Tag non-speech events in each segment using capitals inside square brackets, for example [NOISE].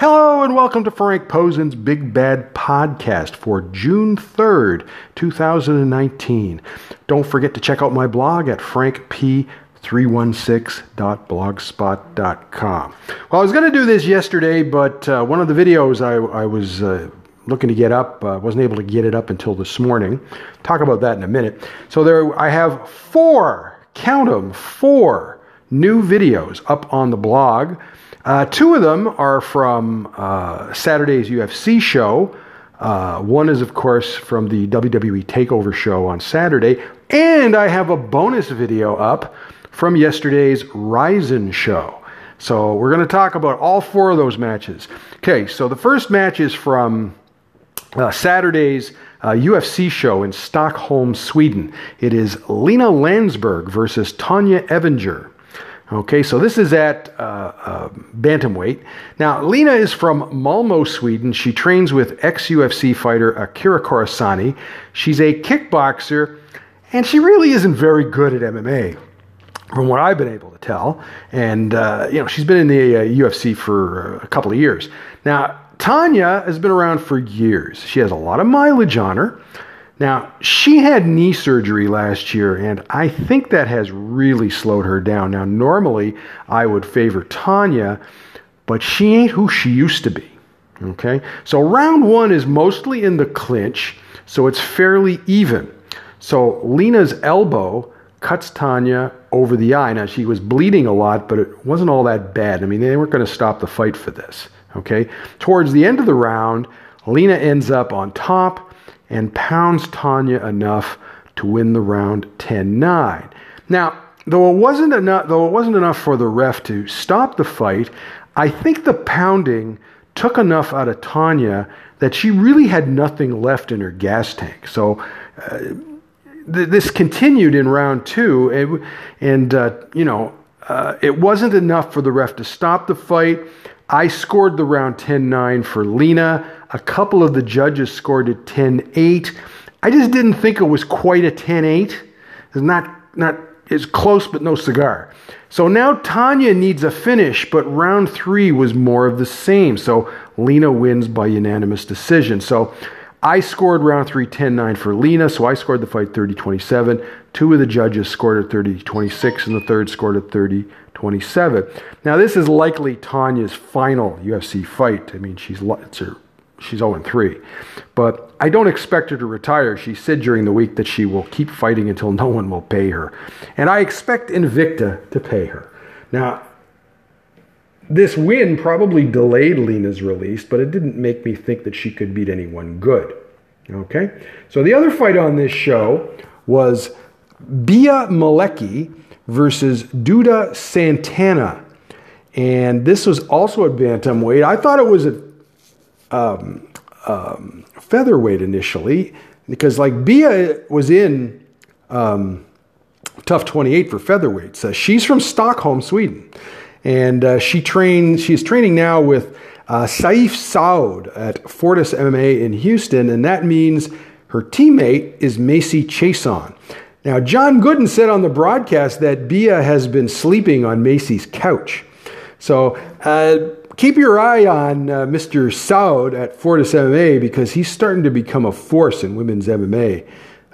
Hello and welcome to Frank Posen's Big Bad Podcast for June 3rd, 2019. Don't forget to check out my blog at frankp316.blogspot.com. Well, I was going to do this yesterday, but uh, one of the videos I, I was uh, looking to get up uh, wasn't able to get it up until this morning. Talk about that in a minute. So there, I have four, count them, four new videos up on the blog. Uh, two of them are from uh, Saturday's UFC show. Uh, one is, of course, from the WWE TakeOver show on Saturday. And I have a bonus video up from yesterday's Rizin show. So we're going to talk about all four of those matches. Okay, so the first match is from uh, Saturday's uh, UFC show in Stockholm, Sweden. It is Lina Länsberg versus Tonya Evinger. Okay, so this is at uh, uh, bantamweight. Now, Lina is from Malmo, Sweden. She trains with ex UFC fighter Akira Corassani. She's a kickboxer, and she really isn't very good at MMA, from what I've been able to tell. And, uh, you know, she's been in the UFC uh, for a couple of years. Now, Tanya has been around for years. She has a lot of mileage on her. Now, she had knee surgery last year, and I think that has really slowed her down. Now, normally I would favor Tanya, but she ain't who she used to be. Okay? So, round one is mostly in the clinch, so it's fairly even. So, Lina's elbow cuts Tanya over the eye. Now, she was bleeding a lot, but it wasn't all that bad. I mean, they weren't going to stop the fight for this. Okay? Towards the end of the round, Lina ends up on top and pounds Tanya enough to win the round 10-9. Now, though it wasn't enough though it wasn't enough for the ref to stop the fight, I think the pounding took enough out of Tanya that she really had nothing left in her gas tank. So uh, th- this continued in round two, and, and uh, you know, uh, it wasn't enough for the ref to stop the fight. I scored the round 10 9 for Lina. A couple of the judges scored it 10 8. I just didn't think it was quite a 10 8. It's not, not, it's close, but no cigar. So now Tanya needs a finish, but round three was more of the same. So Lina wins by unanimous decision. So I scored round three 10 9 for Lina, so I scored the fight 30 27. Two of the judges scored at 30 26, and the third scored at 30 27. Now, this is likely Tanya's final UFC fight. I mean, she's, it's her, she's 0 3. But I don't expect her to retire. She said during the week that she will keep fighting until no one will pay her. And I expect Invicta to pay her. Now, this win probably delayed Lina's release, but it didn't make me think that she could beat anyone good. Okay? So the other fight on this show was Bea Malecki versus Duda Santana. And this was also at bantamweight. I thought it was a um, um, featherweight initially because, like, Bea was in um, TUF 28 for featherweights. Uh, she's from Stockholm, Sweden and uh, she trains. She's training now with uh, Saif Saud at Fortis MMA in Houston, and that means her teammate is Macy Chiasson. Now, John Gooden said on the broadcast that Bea has been sleeping on Macy's couch. So uh, keep your eye on uh, Mr. Saud at Fortis MMA because he's starting to become a force in women's MMA,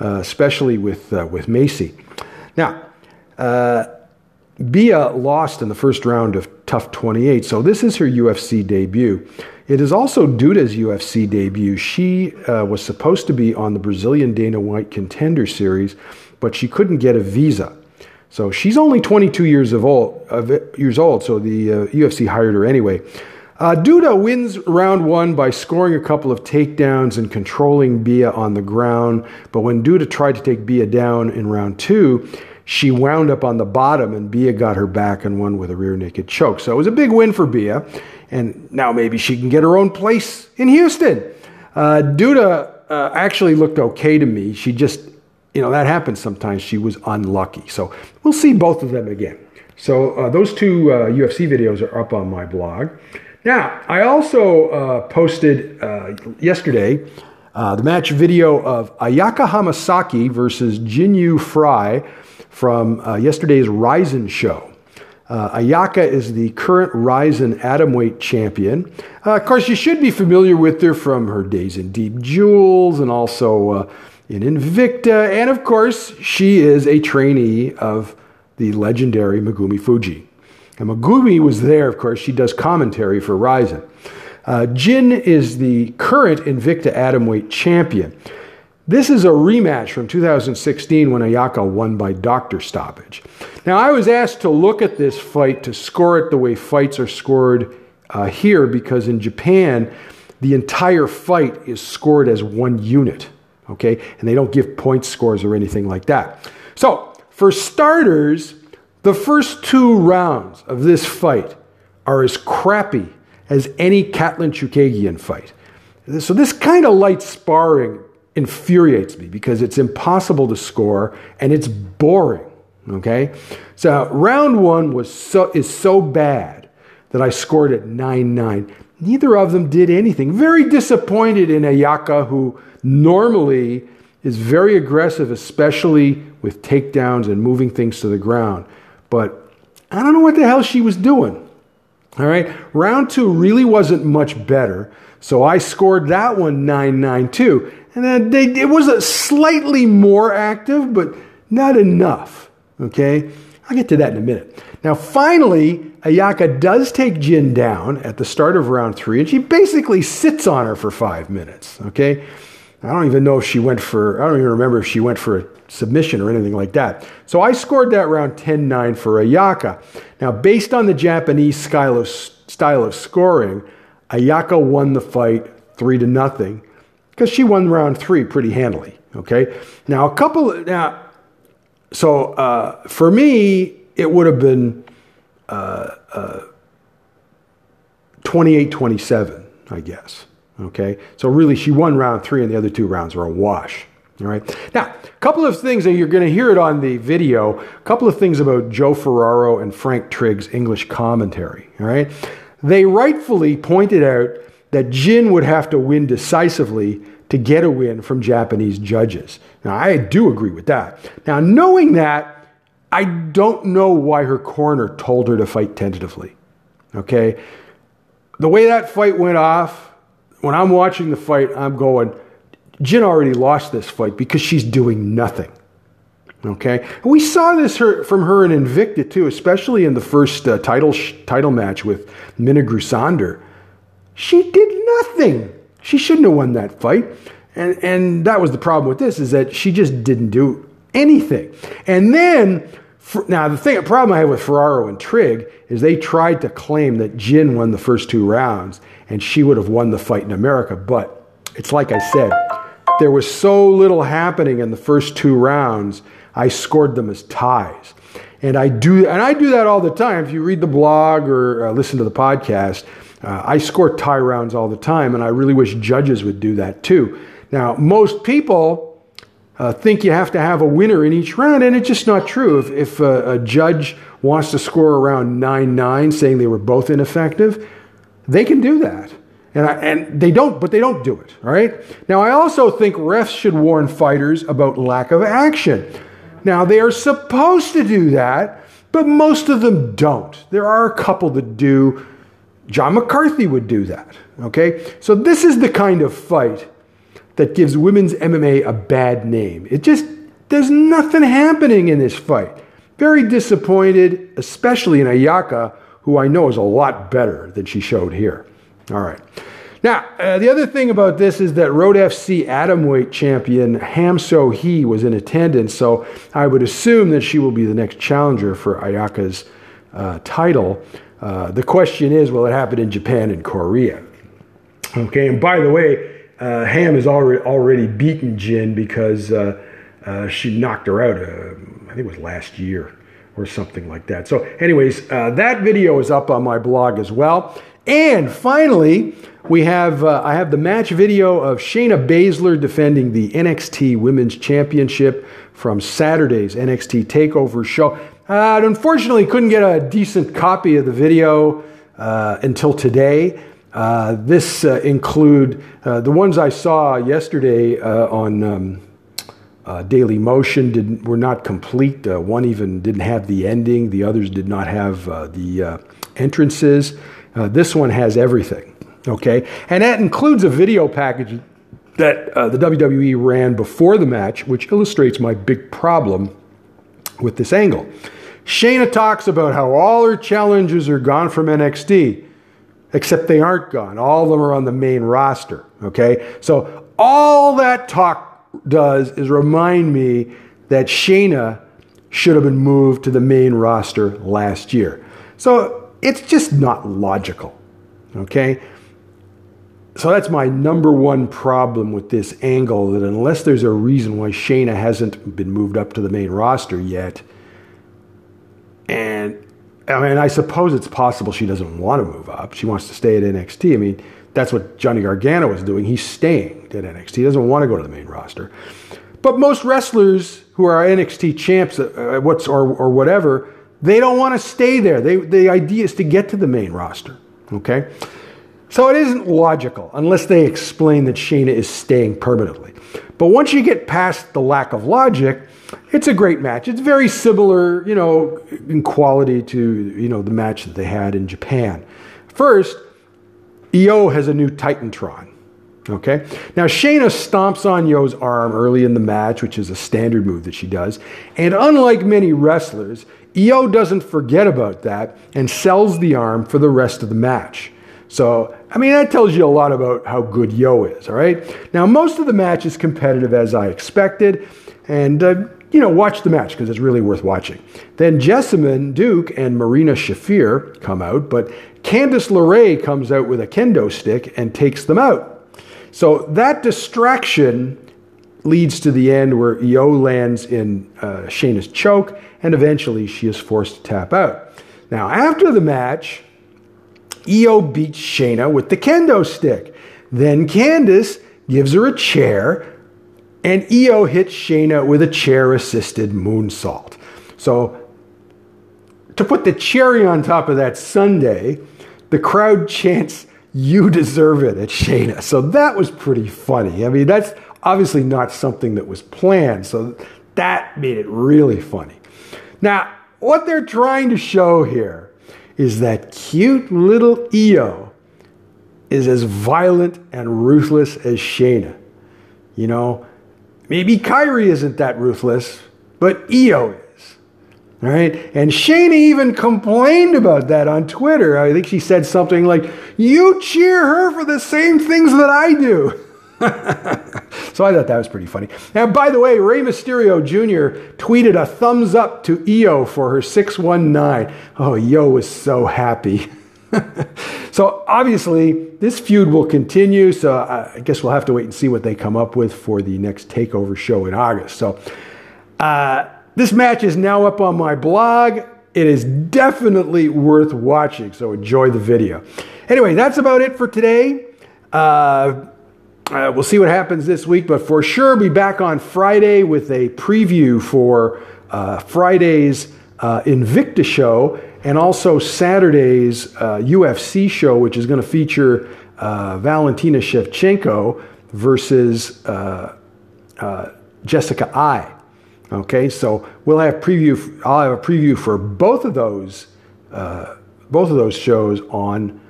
uh, especially with uh, with Macy. Now, uh, Bea lost in the first round of TUF 28, so this is her UFC debut. It is also Duda's UFC debut. She uh, was supposed to be on the Brazilian Dana White Contender Series, but she couldn't get a visa. So she's only 22 years of old, uh, years old. So the uh, UFC hired her anyway. Uh, Duda wins round one by scoring a couple of takedowns and controlling Bea on the ground. But when Duda tried to take Bea down in round two, she wound up on the bottom and Bea got her back and won with a rear naked choke. So it was a big win for Bea. And now maybe she can get her own place in Houston. Uh, Duda uh, actually looked okay to me. She just, you know, that happens sometimes. She was unlucky. So we'll see both of them again. So uh, those two UFC uh, videos are up on my blog. Now, I also uh, posted uh, yesterday the match video of Ayaka Hamasaki versus Jinh Yu Frey from uh, yesterday's Rizin show. Uh, Ayaka is the current Rizin Atomweight champion. Uh, of course, you should be familiar with her from her days in Deep Jewels and also uh, in Invicta. And of course, she is a trainee of the legendary Megumi Fujii. And Megumi was there, of course. She does commentary for Rizin. Uh, Jin is the current Invicta Atomweight champion. This is a rematch from 2016 when Ayaka won by doctor stoppage. Now, I was asked to look at this fight to score it the way fights are scored uh, here because in Japan, the entire fight is scored as one unit, okay? And they don't give point scores or anything like that. So, for starters, the first two rounds of this fight are as crappy as any Katlyn Chookagian fight. So, this kind of light sparring infuriates me because it's impossible to score and it's boring. Okay? So round one was so is so bad that I scored at 9-9. Neither of them did anything. Very disappointed in Ayaka, who normally is very aggressive, especially with takedowns and moving things to the ground. But I don't know what the hell she was doing. All right. Round two really wasn't much better. So I scored that one 9 9. And then they, it was a slightly more active, but not enough. Okay? I'll get to that in a minute. Now, finally, Ayaka does take Jin down at the start of round three, and she basically sits on her for five minutes. Okay? I don't even know if she went for, I don't even remember if she went for a submission or anything like that. So I scored that round 10 9 for Ayaka. Now, based on the Japanese style of, style of scoring, Ayaka won the fight three to nothing because she won round three pretty handily. Okay. Now, a couple, now, so uh, for me, it would have been uh, uh, 28 27, I guess. Okay. So really, she won round three, and the other two rounds were a wash. All right. Now, a couple of things, that you're going to hear it on the video. A couple of things about Joe Ferraro and Frank Trigg's English commentary. All right. They rightfully pointed out that Jin would have to win decisively to get a win from Japanese judges. Now, I do agree with that. Now, knowing that, I don't know why her corner told her to fight tentatively. Okay? The way that fight went off, when I'm watching the fight, I'm going, Jin already lost this fight because she's doing nothing. Okay, we saw this her, from her in Invicta too, especially in the first uh, title sh- title match with Minna Grusander. She did nothing. She shouldn't have won that fight. And, and that was the problem with this is that she just didn't do anything. And then, now the thing, problem I have with Ferraro and Trigg is they tried to claim that Jin won the first two rounds and she would have won the fight in America. But it's like I said, there was so little happening in the first two rounds. I scored them as ties. And I do, and I do that all the time. If you read the blog or uh, listen to the podcast, uh, I score tie rounds all the time, and I really wish judges would do that too. Now, most people uh, think you have to have a winner in each round, and it's just not true. If, if a, a judge wants to score around 9 9, saying they were both ineffective, they can do that. And, I, and they don't, but they don't do it, right? Now, I also think refs should warn fighters about lack of action. Now, they are supposed to do that, but most of them don't. There are a couple that do. John McCarthy would do that. Okay? So, this is the kind of fight that gives women's MMA a bad name. It just, there's nothing happening in this fight. Very disappointed, especially in Ayaka, who I know is a lot better than she showed here. All right. Now, uh, the other thing about this is that Road FC Atomweight champion Ham So Hee was in attendance, so I would assume that she will be the next challenger for Ayaka's uh, title. Uh, the question is, will it happen in Japan and Korea? Okay, and by the way, uh, Ham has already already beaten Jin because uh, uh, she knocked her out. I think it was last year or something like that. So, anyways, that video is up on my blog as well. And finally, we have uh, I have the match video of Shayna Baszler defending the NXT Women's Championship from Saturday's NXT Takeover show. Uh, unfortunately, couldn't get a decent copy of the video uh, until today. Uh, this uh, include uh, the ones I saw yesterday uh, on um, uh, Daily Motion didn't were not complete. One even didn't have the ending. The others did not have the entrances. This one has everything. Okay, and that includes a video package that the WWE ran before the match, which illustrates my big problem with this angle. Shayna talks about how all her challenges are gone from NXT, except they aren't gone. All of them are on the main roster. Okay, so all that talk does is remind me that Shayna should have been moved to the main roster last year. So it's just not logical. Okay? So that's my number one problem with this angle that unless there's a reason why Shayna hasn't been moved up to the main roster yet, and I mean, I suppose it's possible she doesn't want to move up. She wants to stay at NXT. I mean, that's what Johnny Gargano was doing. He's staying at NXT. He doesn't want to go to the main roster. But most wrestlers who are NXT champs, uh, what's or, or whatever, they don't want to stay there. They, the idea is to get to the main roster. Okay, so it isn't logical unless they explain that Shayna is staying permanently. But once you get past the lack of logic, it's a great match. It's very similar, you know, in quality to you know the match that they had in Japan. First, Io has a new Titantron. Okay. Now Shayna stomps on Io's arm early in the match, which is a standard move that she does. And unlike many wrestlers, Io doesn't forget about that and sells the arm for the rest of the match. So, I mean, that tells you a lot about how good Io is, all right? Now, most of the match is competitive as I expected. And, uh, you know, watch the match because it's really worth watching. Then Jessamyn Duke and Marina Shafir come out, but Candice LeRae comes out with a kendo stick and takes them out. So that distraction leads to the end where Io lands in uh, Shayna's choke, and eventually she is forced to tap out. Now, after the match, Io beats Shayna with the kendo stick. Then Candice gives her a chair, and Io hits Shayna with a chair assisted moonsault. So, to put the cherry on top of that sundae, the crowd [LAUGHS] chants, You deserve it at Shayna. So that was pretty funny. I mean, that's obviously not something that was planned. So that made it really funny. Now, what they're trying to show here is that cute little Io is as violent and ruthless as Shayna. You know, maybe Kairi isn't that ruthless, but Io is. All right. And Shayna even complained about that on Twitter. I think she said something like, You cheer her for the same things that I do. [LAUGHS] so I thought that was pretty funny. And by the way, Rey Mysterio Jr. tweeted a thumbs up to Io for her 619. Oh, Io was so happy. [LAUGHS] [LAUGHS] so obviously, this feud will continue. So I guess we'll have to wait and see what they come up with for the next takeover show in August. So, uh, this match is now up on my blog. It is definitely worth watching, so enjoy the video. Anyway, that's about it for today. Uh, uh, we'll see what happens this week, but for sure, be back on Friday with a preview for uh, Friday's uh, Invicta show and also Saturday's UFC uh, show, which is going to feature uh, Valentina Shevchenko versus uh, Jessica Eye. Okay, so we'll have preview. I'll have a preview for both of those, uh, both of those shows on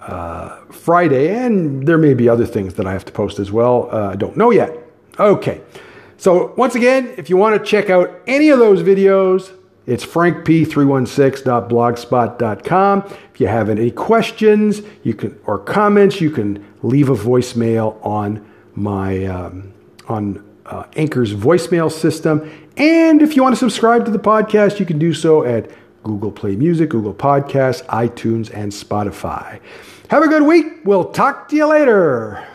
uh, Friday, and there may be other things that I have to post as well. Uh, I don't know yet. Okay, so once again, if you want to check out any of those videos, it's frankp316.blogspot.com. If you have any questions, you can or comments, you can leave a voicemail on my um, on uh, Anchor's voicemail system. And if you want to subscribe to the podcast, you can do so at Google Play Music, Google Podcasts, iTunes, and Spotify. Have a good week. We'll talk to you later.